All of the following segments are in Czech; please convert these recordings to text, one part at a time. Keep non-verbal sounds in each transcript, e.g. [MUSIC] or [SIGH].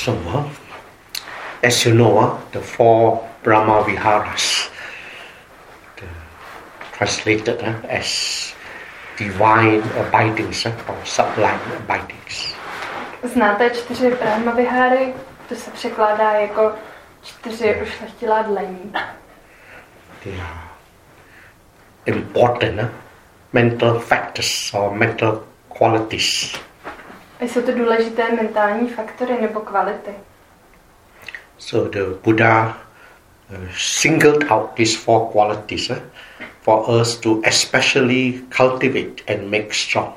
So, uh, as you know, uh, the four Brahma Viharas, translated uh, as divine abidings uh, or sublime abidings. Znáte čtyři Brahma Viháry? To se překládá jako čtyři ušlechtilá dlení. They are important uh, mental factors or mental qualities. A jsou to důležité mentální faktory nebo kvality. So the Buddha uh, singled out these four qualities uh, for us to especially cultivate and make strong.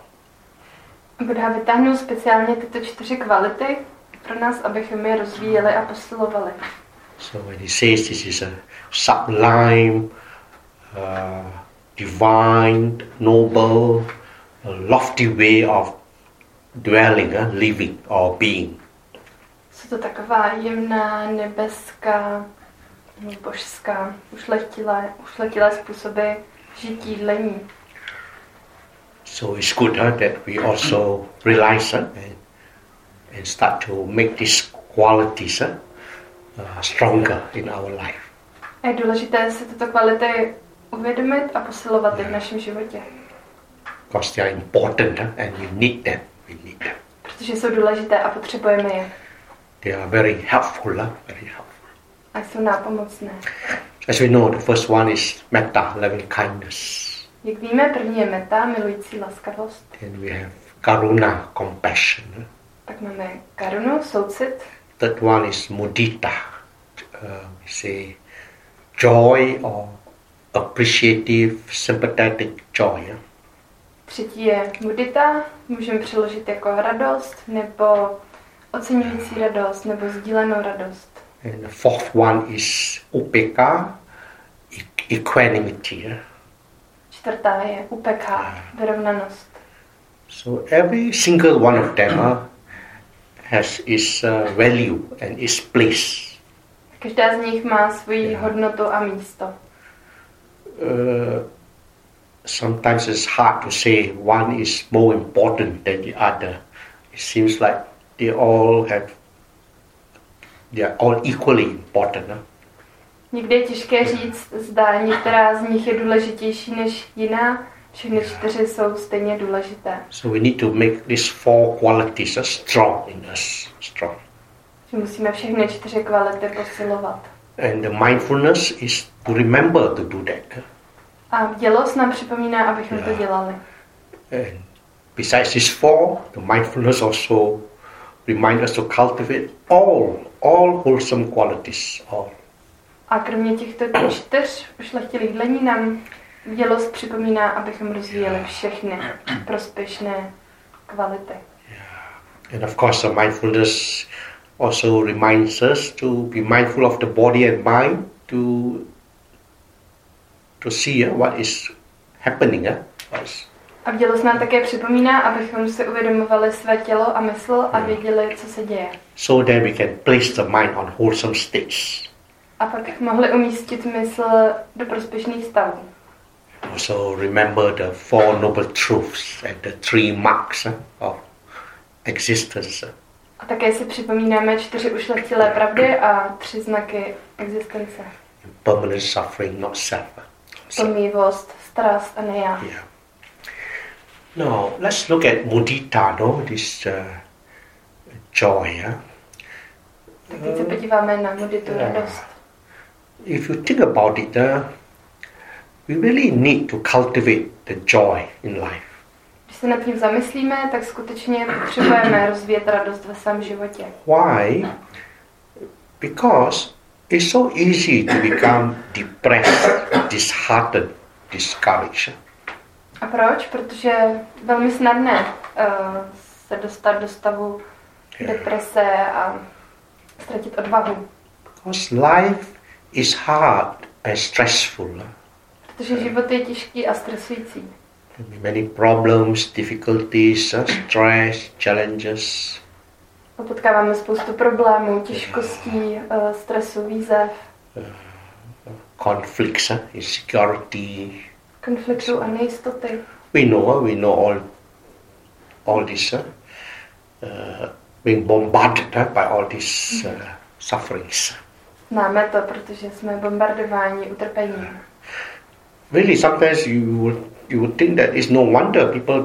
Buddha vytáhnul speciálně tyto čtyři kvality pro nás, abychom je rozvíjeli a posilovali. So when he says this is a sublime, uh, divine, noble, a lofty way of dwelling, uh, living, or being. Jsou to taková jemná, nebeská, božská, ušlechtilé, ušlechtilé způsoby žití, dlení. So it's good uh, that we also realize uh, and, and start to make these qualities uh, uh, stronger in our life. A je důležité si tyto kvality uvědomit a posilovat je v našem životě. Because they are important uh, and we need them. We need them. Protože jsou důležité a potřebujeme je. They are very helpful. Very helpful. A jsou nápomocné. As we know, the first one is metta, loving kindness. Jak víme, první je meta, milující laskavost. Then we have karuna, compassion. Pak máme karunu, soucit. Third one is mudita. Uh, we say joy or appreciative, sympathetic joy. Třetí je mudita, můžeme přeložit jako radost, nebo oceňující radost, nebo sdílenou radost. And the fourth one is upeka, e- equanimity. Čtvrtá je upeka, vyrovnanost. So every single one of them uh, has its uh, value and its place. Každá z nich má svoji hodnotu a místo. Uh, sometimes it's hard to say one is more important than the other. It seems like they all have, they are all equally important. huh? Někdy je těžké říct, zda některá z nich je důležitější než jiná. Všechny čtyři jsou stejně důležité. So we need to make these four qualities strong in us, strong. Že musíme všechny čtyři kvality posilovat. And the mindfulness is to remember to do that. A dělost nám připomíná, abychom to dělali. And besides these four, the mindfulness also remind us to cultivate all, all wholesome qualities, all. A kromě těchto čtyř ušlechtilých dlení nám dělost připomíná, abychom rozvíjeli všechny prospěšné kvality. And of course, the mindfulness also reminds us to be mindful of the body and mind to to see uh, what is happening. Uh, what is- A dělost nám také připomíná, abychom si uvědomovali své tělo a mysl a věděli, co se děje. so that we can place the mind on wholesome states. A pak mohli umístit mysl do prospěšných stavů. Also, remember the four noble truths and the three marks uh, of existence. A také si připomínáme čtyři ušlechtilé pravdy a tři znaky existence. Permanent suffering, not self. So, Pomývost, strast a nejá. yeah. Now, let's look at mudita, no? this uh, joy. Yeah? Tak teď se podíváme na muditu radost. If you think about it, uh, we really need to cultivate the joy in life. Když se nad tím zamyslíme, tak skutečně potřebujeme rozvíjet radost ve svém životě. Why? Because it's so easy to become depressed, disheartened, discouraged. A proč? Protože velmi snadné uh, se dostat do stavu deprese a ztratit odvahu. Because life is hard and stressful. Protože život je těžký a stresující. Many problems, difficulties, uh, stress, challenges. Potkáváme spoustu problémů, těžkostí, uh, stresu, výzev, conflicts, uh, insecurity. konfliktů a nejistoty. We know, we know all, all this. Uh, being bombarded uh, by all these uh, sufferings. Známe to, protože jsme bombardováni utrpením. Really, sometimes you would, you would think that it's no wonder people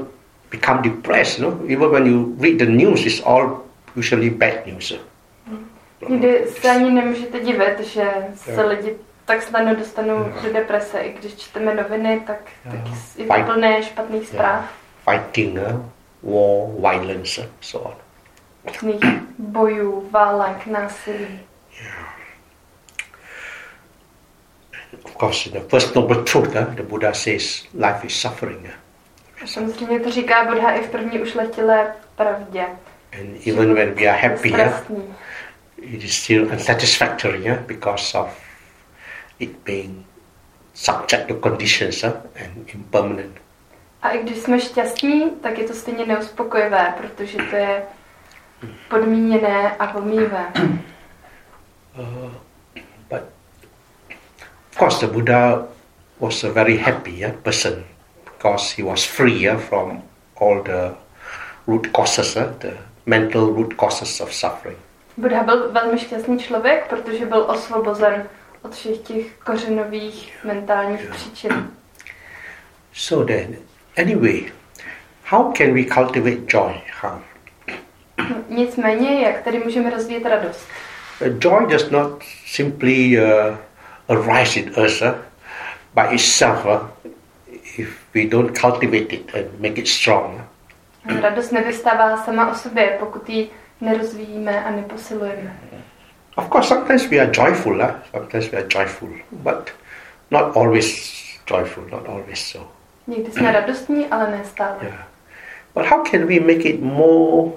become depressed. No, even when you read the news, it's all usually bad news. Někdy se ani nemůžete divit, že se Jo. lidi tak snadno dostanou do deprese. I když čteme noviny, tak, Jo. tak je to plné špatných zpráv. Fighting, uh, war, violence, so on. Různých bojů, válek, násilí. Of course, the first noble truth, uh, the Buddha says, life is suffering. uh, A samozřejmě to říká Buddha i v první ušlechtilé pravdě. And even when we are happy, Strastný. it is still unsatisfactory uh, because of it being subject to conditions uh, and impermanent. A i když jsme šťastní, tak je to stejně neuspokojivé, protože to je podmíněné a pomíjivé. [CLEARS THROAT] Uh, but of course, the Buddha was a very happy uh, person because he was free uh, from all the root causes, uh, the mental root causes of suffering. Buddha byl velmi šťastný člověk, protože byl osvobozen od všech těch kořenových mentálních příčin. [CLEARS THROAT] So then, anyway, how can we cultivate joy? How? [CLEARS THROAT] Nicméně, jak tady můžeme rozvíjet radost? Uh, joy does not simply uh, arise in us uh, by itself uh, if we don't cultivate it and make it strong. Radost nevystává sama o sobě, pokud ji nerozvíjíme a neposilujeme. Of course, sometimes we are joyful, huh? sometimes we are joyful, but not always joyful, not always so. Někdy jsme radostní, ale ne stále. Yeah. But how can we make it more,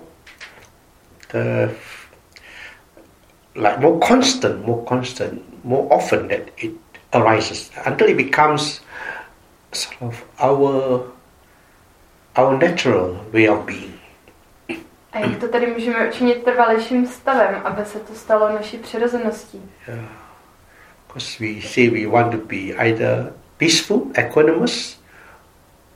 uh, like more constant, more constant, more often that it arises until it becomes sort of our our natural way of being. A jak to tady můžeme učinit trvalejším stavem, aby se to stalo naší přirozeností? Because we say we want to be either peaceful, equanimous,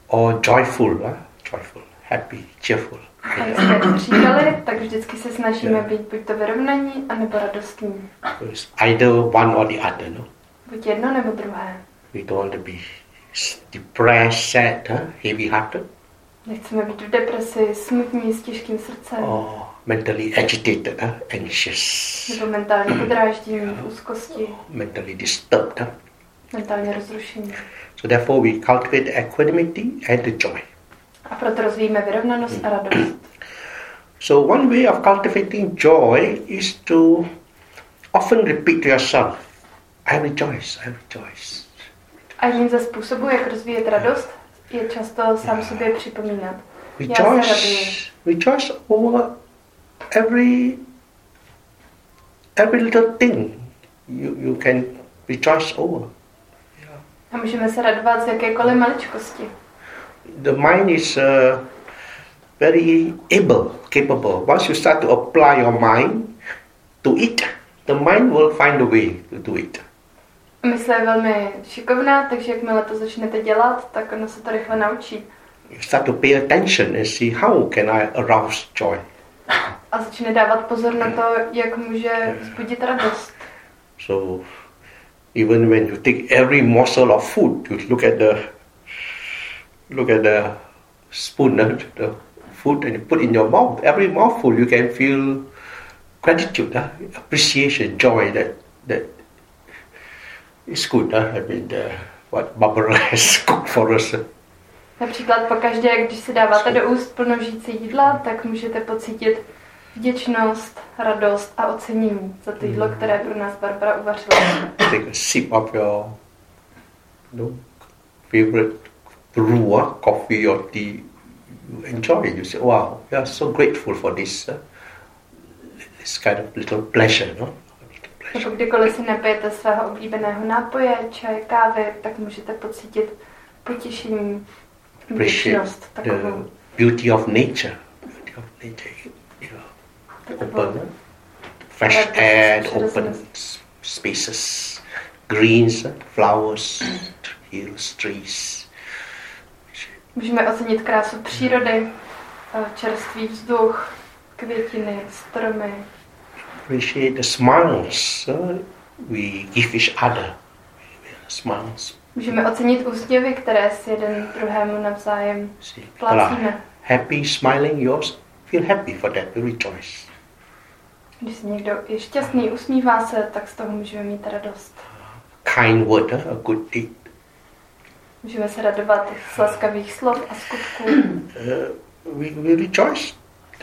or joyful, huh? joyful, happy, cheerful. A jak jsme říkali, tak vždycky se snažíme Yeah. být buď to vyrovnaní, anebo radostní. It's either one or the other. No, Buď jedno nebo druhé. we don't want to be depressed, sad, huh? heavy-hearted, Nechceme být v depresi, smutní, s těžkým srdcem, or mentally agitated, huh? anxious, nebo mentálně podráždění, v úzkosti, mentally disturbed. Huh? mentálně rozrušení. So therefore, we cultivate equanimity and the joy. A proto rozvíjíme vyrovnanost a radost. So one way of cultivating joy is to often repeat to yourself, "I rejoice, I rejoice." A jedním ze způsobů, jak rozvíjet radost, je často sám sobě připomínat. Se Rejoice, raduji. rejoice over every every little thing you, you can rejoice over. A můžeme se radovat z jakékoliv maličkosti. The mind is uh, very able, capable. Once you start to apply your mind to it, the mind will find a way to do it. Mysl je velmi šikovná, takže jakmile to začnete dělat, tak ono se to rychle naučí. You start to pay attention and see how can I arouse joy. A začne dávat pozor na to, jak může vzbudit radost. So even when you take every morsel of food, you look at the look at the spoon, uh, the food, and you put in your mouth. Every mouthful, you can feel gratitude, uh, appreciation, joy that that is good. Uh, I mean, the, what Barbara has [LAUGHS] cooked for us. Například pokaždé, když si dáváte do úst plnožící jídla, tak můžete pocítit vděčnost, radost a ocenění za to jídlo, které pro nás Barbara uvařila. Take a sip of your you know, favorite brew, coffee or tea. You enjoy it. You say, "Wow, we are so grateful for this." Uh, this kind of little pleasure, no? Nebo kdykoliv si napijete svého oblíbeného nápoje, čaj, kávy, tak můžete pocítit potěšení, vděčnost the takovou. beauty of nature. Beauty of nature. Takovou open, fresh air, open spaces, greens, flowers, hills, trees. Můžeme ocenit krásu přírody, eh, čerstvý vzduch, květiny, stromy. Appreciate the smiles uh, we give each other. Smiles. Můžeme ocenit úsměvy, které si jeden druhému navzájem plácíme. happy, smiling, yours feel happy for that, rejoice. Když se někdo je šťastný, usmívá se, tak z toho můžeme mít radost. Kind word, uh, a good deed. Můžeme se radovat z laskavých slov a skutků. Uh, we, we rejoice,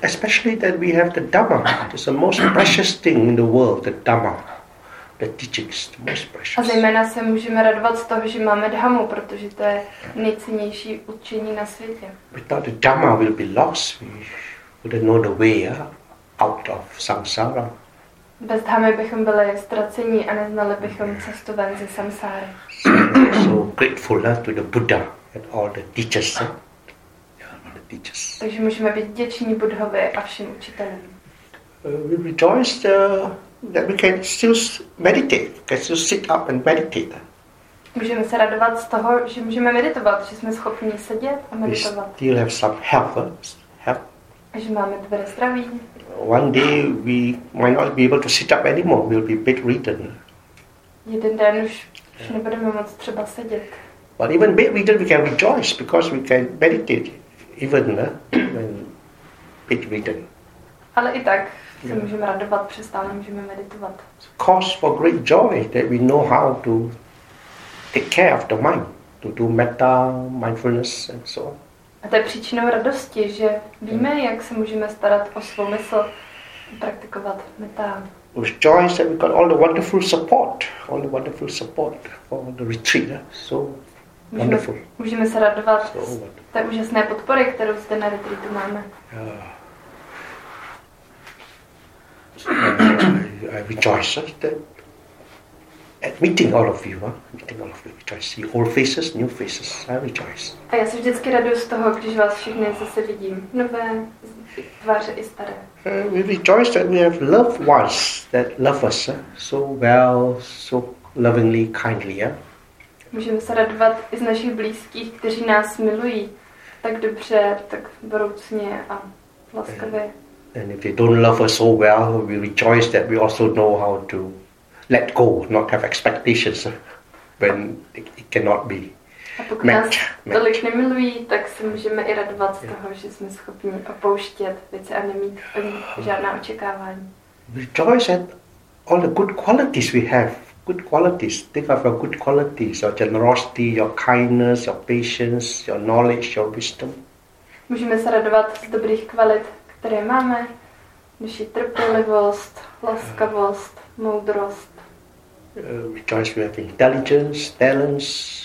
especially that we have the Dhamma. It's the most [CLEARS THROAT] precious thing in the world, the Dhamma, the teachings, the most A precious. zejména se můžeme radovat z toho, že máme dhamu, protože to je nejcennější učení na světě. Without the Dhamma, we'll be lost. We wouldn't know the way uh, out of samsara. Bez dhamy bychom byli ztracení a neznali bychom cestu ven ze samsáry. So, so grateful uh, to the Buddha and all the teachers. Uh, yeah, teachers. Takže můžeme být vděční Budhovi a všem učitelům. Uh, we rejoice uh, that we can still meditate, can still sit up and meditate. Můžeme se radovat z toho, že můžeme meditovat, že jsme schopni sedět a We meditovat. still have some health. Uh, health. A že máme dobré zdraví. One day we might not be able to sit up anymore. We'll be bedridden. Jeden den už, už nebudeme moc třeba sedět. But even bedridden, we can rejoice because we can meditate, even uh, when bedridden. Ale i tak se Jo. můžeme radovat, přestále můžeme meditovat. Cause for great joy that we know how to take care of the mind, to do metta, mindfulness, and so on. A to je příčinou radosti, že víme, jak se můžeme starat o svou mysl, praktikovat meta. With joy that we got all the wonderful support, all the wonderful support for the retreat. So Můžeme, wonderful. můžeme se radovat So z té úžasné podpory, kterou zde na retreatu máme. Yeah. I, I rejoice that at meeting all of you, huh? meeting all of you, rejoice. See old faces, new faces. I rejoice. A já se vždycky raduju z toho, když vás všechny zase vidím. Nové tváře i staré. Uh, we rejoice that we have loved ones that love us uh, so well, so lovingly, kindly. Yeah? Můžeme se radovat i z našich blízkých, kteří nás milují tak dobře, tak budoucně a laskavě. And if they don't love us so well, we rejoice that we also know how to let go, not have expectations when it, cannot be. A pokud Match, nás tolik nemilují, tak se můžeme i radovat z toho, že jsme schopni opouštět věci a nemít žádná očekávání. rejoice at all the good qualities we have. Good qualities. Think of your good qualities, your generosity, your kindness, your patience, your knowledge, your wisdom. Můžeme se radovat z dobrých kvalit, které máme, naši trpělivost, laskavost, moudrost. Uh, rejoice we have intelligence, talents,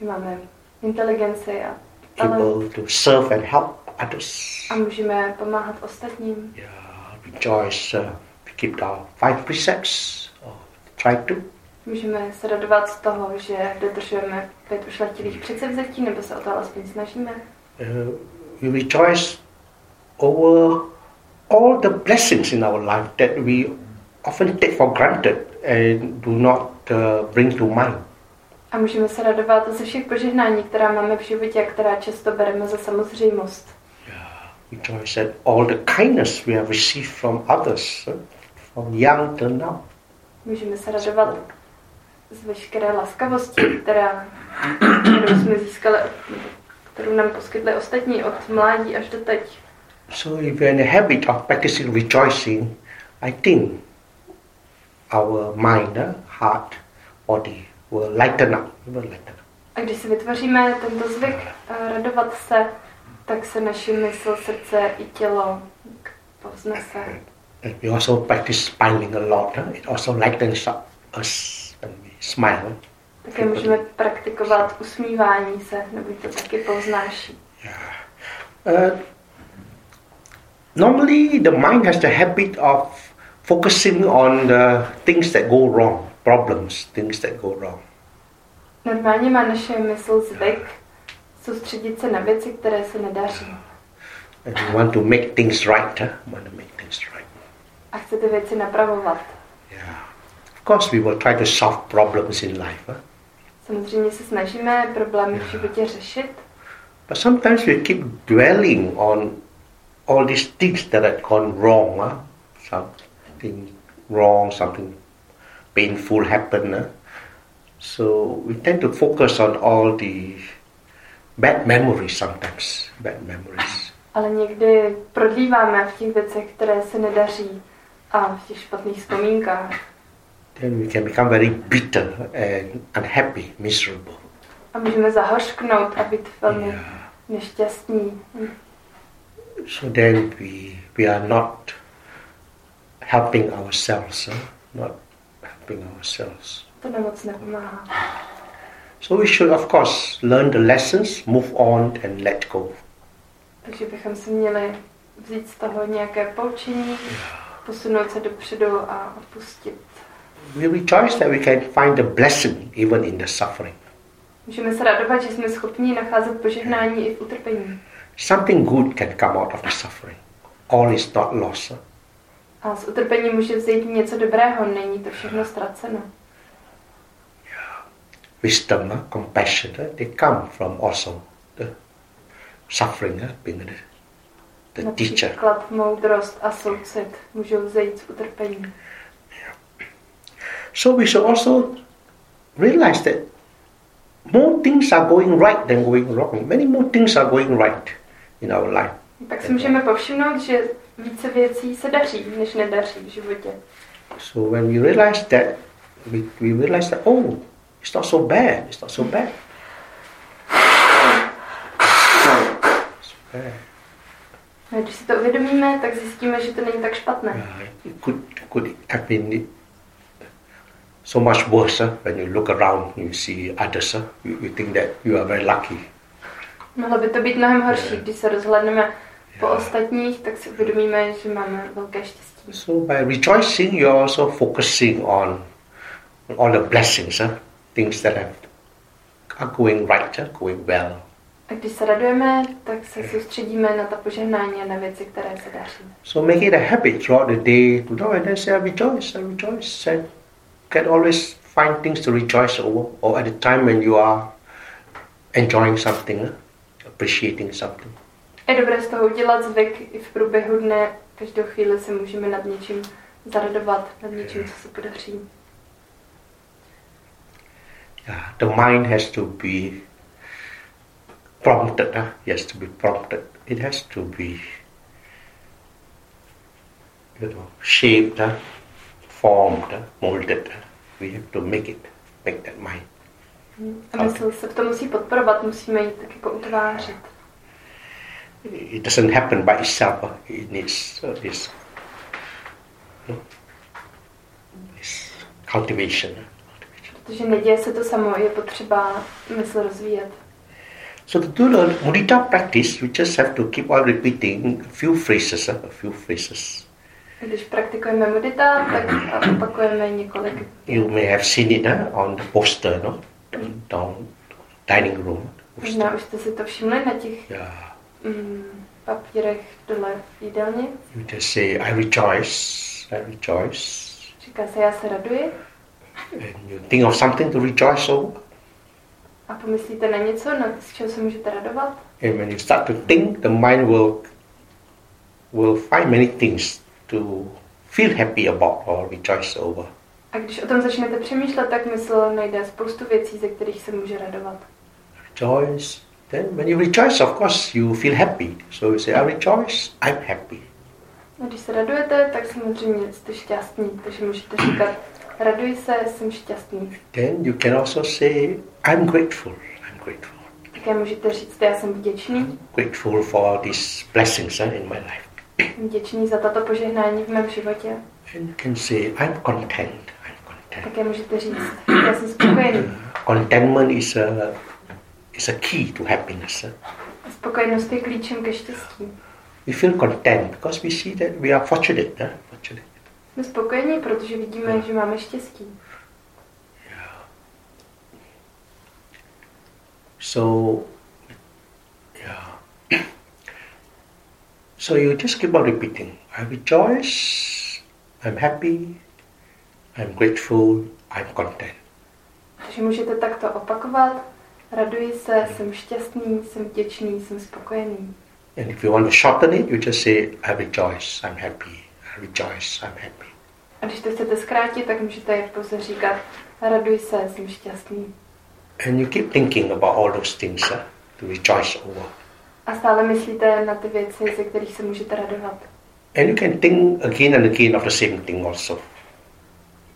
máme inteligenci a talent able to serve and help others. a můžeme pomáhat ostatním. Yeah, rejoice. Uh, we keep our five precepts, try to. Můžeme se radovat z toho, že dodržujeme pět ušlechtilých předsevzetí, nebo se o to alespoň snažíme. Uh, we rejoice over all the blessings in our life that we often take for granted and do not uh, bring to mind. A můžeme se radovat ze všech požehnání, která máme v životě a která často bereme za samozřejmost. Rejoice at all the kindness we have received from others, uh, from young till now. Můžeme se radovat z veškeré laskavosti, která, kterou jsme získali, kterou nám poskytli ostatní od mládí až do teď. So if you're in the habit of practicing rejoicing, I think our mind, heart, body will lighten up. Will lighten up. A když si vytvoříme tento zvyk eh, radovat se, tak se naše mysl, srdce i tělo povznese. And we also practice smiling a lot. Huh? It also lightens up us when we smile. Také můžeme praktikovat usmívání se, nebo to taky povznáší. Uh, normally, the mind has the habit of focusing on the things that go wrong, problems, things that go wrong. Normálně má naše mysl zvyk soustředit se na věci, které se nedaří. And we want to make things right. Huh? Want to make things right. A chce ty věci napravovat. Yeah. Of course, we will try to solve problems in life. Huh? Samozřejmě se snažíme problémy v životě řešit, But sometimes we keep dwelling on all these things that had gone wrong, huh? something wrong, something painful happened. Huh? So we tend to focus on all the bad memories sometimes, bad memories. Ale někdy prodlíváme v těch věcech, které se nedaří a v těch špatných vzpomínkách. Then we can become very bitter and unhappy, miserable. A můžeme zahořknout a být velmi Yeah. nešťastní. So then we, we are not helping ourselves, huh? not helping ourselves. To nám moc nepomáhá. So we should, of course, learn the lessons, move on, and let go. Takže bychom si měli vzít z toho nějaké poučení, posunout se dopředu a opustit. We rejoice that we can find the blessing even in the suffering. Můžeme se radovat, že jsme schopni nacházet požehnání i v utrpení. Something good can come out of the suffering. All is not lost. A z utrpení může vzít něco dobrého, není to všechno ztraceno. Wisdom, huh? compassion, huh? they come from also the suffering, being the, the teacher. Například moudrost a soucit můžou vzít z utrpení. So we should also realize that more things are going right than going wrong. Many more things are going right in our life. Tak si můžeme povšimnout, že více věcí se daří, než nedaří v životě. So when we realize that, we, we realize that, oh, it's not so bad, it's not so bad. It's bad. A když si to uvědomíme, tak zjistíme, že to není tak špatné. It could, could have been so much worse huh? when you look around, you see others, huh? you, you think that you are very lucky. Mohlo by to být mnohem horší, když se rozhledneme po ostatních, tak si uvědomíme, že máme velké štěstí. So by rejoicing, you're also focusing on all the blessings, huh? things that have, are going right, going well. A když se radujeme, tak se soustředíme na ta požehnání a na věci, které se daří. So make it a habit throughout the day to know and then say, I rejoice, I rejoice. And can always find things to rejoice over, or at the time when you are enjoying something, appreciating something. Je dobré z toho udělat zvyk i v průběhu dne. Každou chvíli se můžeme nad něčím zaradovat, nad něčím, co se podaří. Yeah, the mind has to be prompted. Huh? It has to be prompted. It has to be, you know, shaped, huh? formed, molded. We have to make it, make that mind. A mysl se v tom musí podporovat, musíme ji tak jako utvářet. It doesn't happen by itself. It needs uh, this, know, this cultivation. Protože neděje se to samo, je potřeba mysl rozvíjet. So to do the mudita practice, you just have to keep on repeating a few phrases, a few phrases. Když praktikujeme mudita, tak opakujeme několik. You may have seen it on the poster, no, down, down dining room. Možná už jste si to všimli na těch Yeah. mm, papírech dole v jídelně. You just say, I rejoice, I rejoice, Říká se, já se raduji. and you think of something to rejoice over. A pomyslíte na něco, na z čeho se můžete radovat. And when you start to think, the mind will will find many things to feel happy about or rejoice over. A když o tom začnete přemýšlet, tak mysl najde spoustu věcí, ze kterých se může radovat. Rejoice. Then when you rejoice, of course, you feel happy. So you say, I rejoice, I'm happy. A když se radujete, tak samozřejmě jste šťastní, takže můžete říkat, raduji se, jsem šťastný. Then you can also say, I'm grateful, I'm grateful. Také můžete říct, já jsem vděčný, Grateful for these blessings huh, in my life. vděčný za tato požehnání v mém životě. And you can say, I'm content, I'm content. Také můžete říct, já jsem spokojený. Contentment is a, is a key to happiness. huh. Spokojenost je klíčem ke štěstí. We feel content because we see that we are fortunate. Huh? fortunate. Jsme spokojení, protože vidíme, že máme štěstí. So, yeah. so you just keep on repeating. I rejoice, I'm happy, I'm grateful, I'm content. Takže můžete takto opakovat. Raduji se, jsem šťastný, jsem vděčný, jsem spokojený. And if you want to shorten it, you just say, I rejoice, I'm happy. I rejoice, I'm happy. A když to chcete zkrátit, tak můžete pouze říkat raduj se, jsem šťastný. And you keep thinking about all those things uh, to rejoice over. A stále myslíte na ty věci, ze kterých se můžete radovat. And you can think again and again of the same thing also.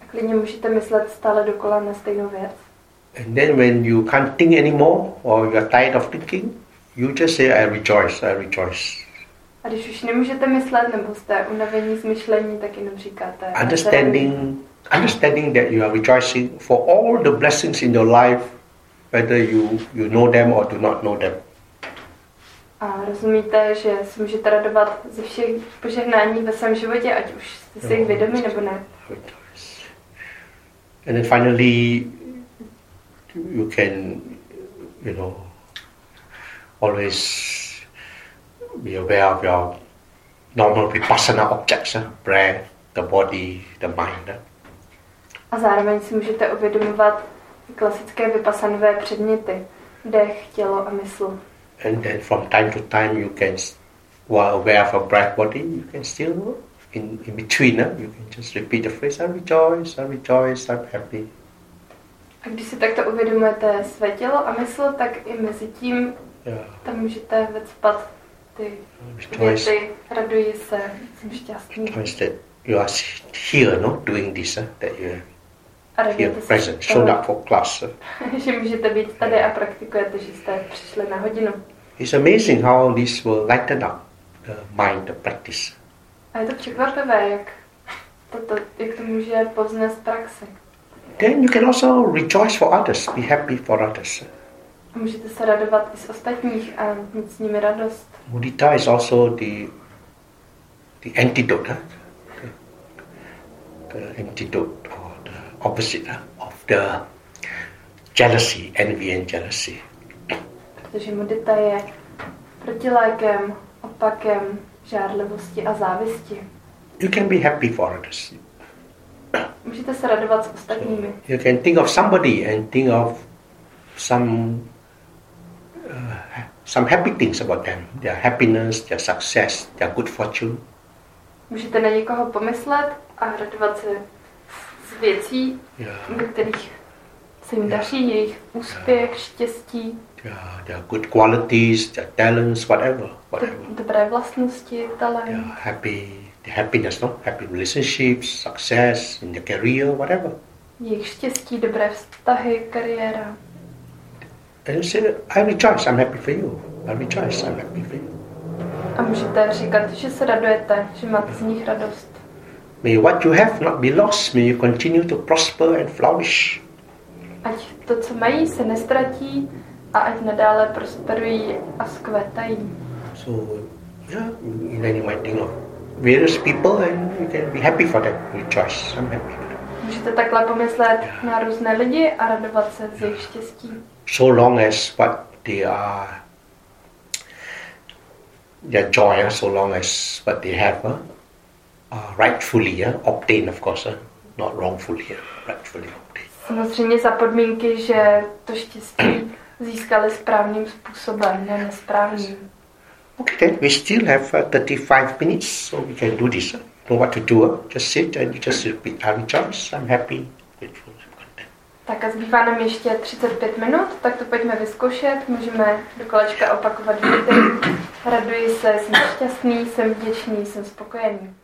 A klidně můžete myslet stále dokola na stejnou věc. And then when you can't think anymore or you are tired of thinking, you just say, I rejoice, I rejoice. A když už nemůžete myslet nebo jste unavení z myšlení, tak jenom říkáte. Understanding, understanding that you are rejoicing for all the blessings in your life, whether you, you know them or do not know them. A rozumíte, že se můžete radovat ze všech požehnání ve svém životě, ať už jste si jich vědomi nebo ne. And then finally, you can, you know, always be aware of your normal vipassana objects, breath, the body, the mind. A zároveň si můžete uvědomovat klasické vypasanové předměty. Dech, tělo a mysl. And then from time to time, you can, while aware of your breath body, you can still, in, in between, you can just repeat the phrase, I rejoice, I rejoice, I'm happy. A když si takto uvědomujete své tělo a mysl, tak i mezi tím Yeah, tam můžete vecpat ty věty, raduji se, jsem šťastný. you are here, no, doing this, eh? that you are here present, showed up for class. eh? [LAUGHS] že můžete být tady a praktikujete, že jste přišli na hodinu. It's amazing how this will lighten up the mind, the practice. A je to překvapivé, jak, toto, jak to může povznést praxi. Then you can also rejoice for others, be happy for others. Můžete se radovat i z ostatních a mít s nimi radost. Mudita is also the the antidote, huh? the, the antidote or the opposite huh, of the jealousy, envy, and jealousy. Protože mudita je protilékem, opakem žárlivosti a závisti. You can be happy for others. Můžete se radovat s ostatními. You can think of somebody and think of some uh, some happy things about them, their happiness, their success, their good fortune. Můžete na někoho pomyslet a radovat se z věcí, Yeah, ve kterých se jim daří, jejich úspěch, štěstí, their, their good qualities, their talents, whatever, whatever. do- dobré vlastnosti, talent, Yeah, happy, the happiness, no, happy relationships, success in their career, whatever. jejich štěstí, dobré vztahy, kariéra. And you say, I rejoice, I'm happy for you. I rejoice, I'm happy for you. A můžete říkat, že se radujete, že máte z nich radost. May what you have not be lost. May you continue to prosper and flourish. Ať to, co mají, se nestratí a ať nadále prosperují a skvětají. So, yeah, then you might think of various people and you can be happy for them. Rejoice, I'm happy. Můžete takhle pomyslet na různé lidi a radovat se z jejich štěstí. So long as what they are, their joy, uh, so long as what they have, uh, are rightfully uh, obtained, of course, uh, not wrongfully, uh, rightfully obtained. Samozřejmě za podmínky, že to štěstí [CLEARS THROAT] získali správným způsobem, ne nesprávným. Okay, then we still have uh, 35 minutes, so we can do this. Uh, know what to do. Uh, just sit and you just repeat, I rejoice, I'm happy, grateful, I'm. Tak a zbývá nám ještě 35 minut, tak to pojďme vyzkoušet. Můžeme do kolečka opakovat věty. Raduji se, jsem šťastný, jsem vděčný, jsem spokojený.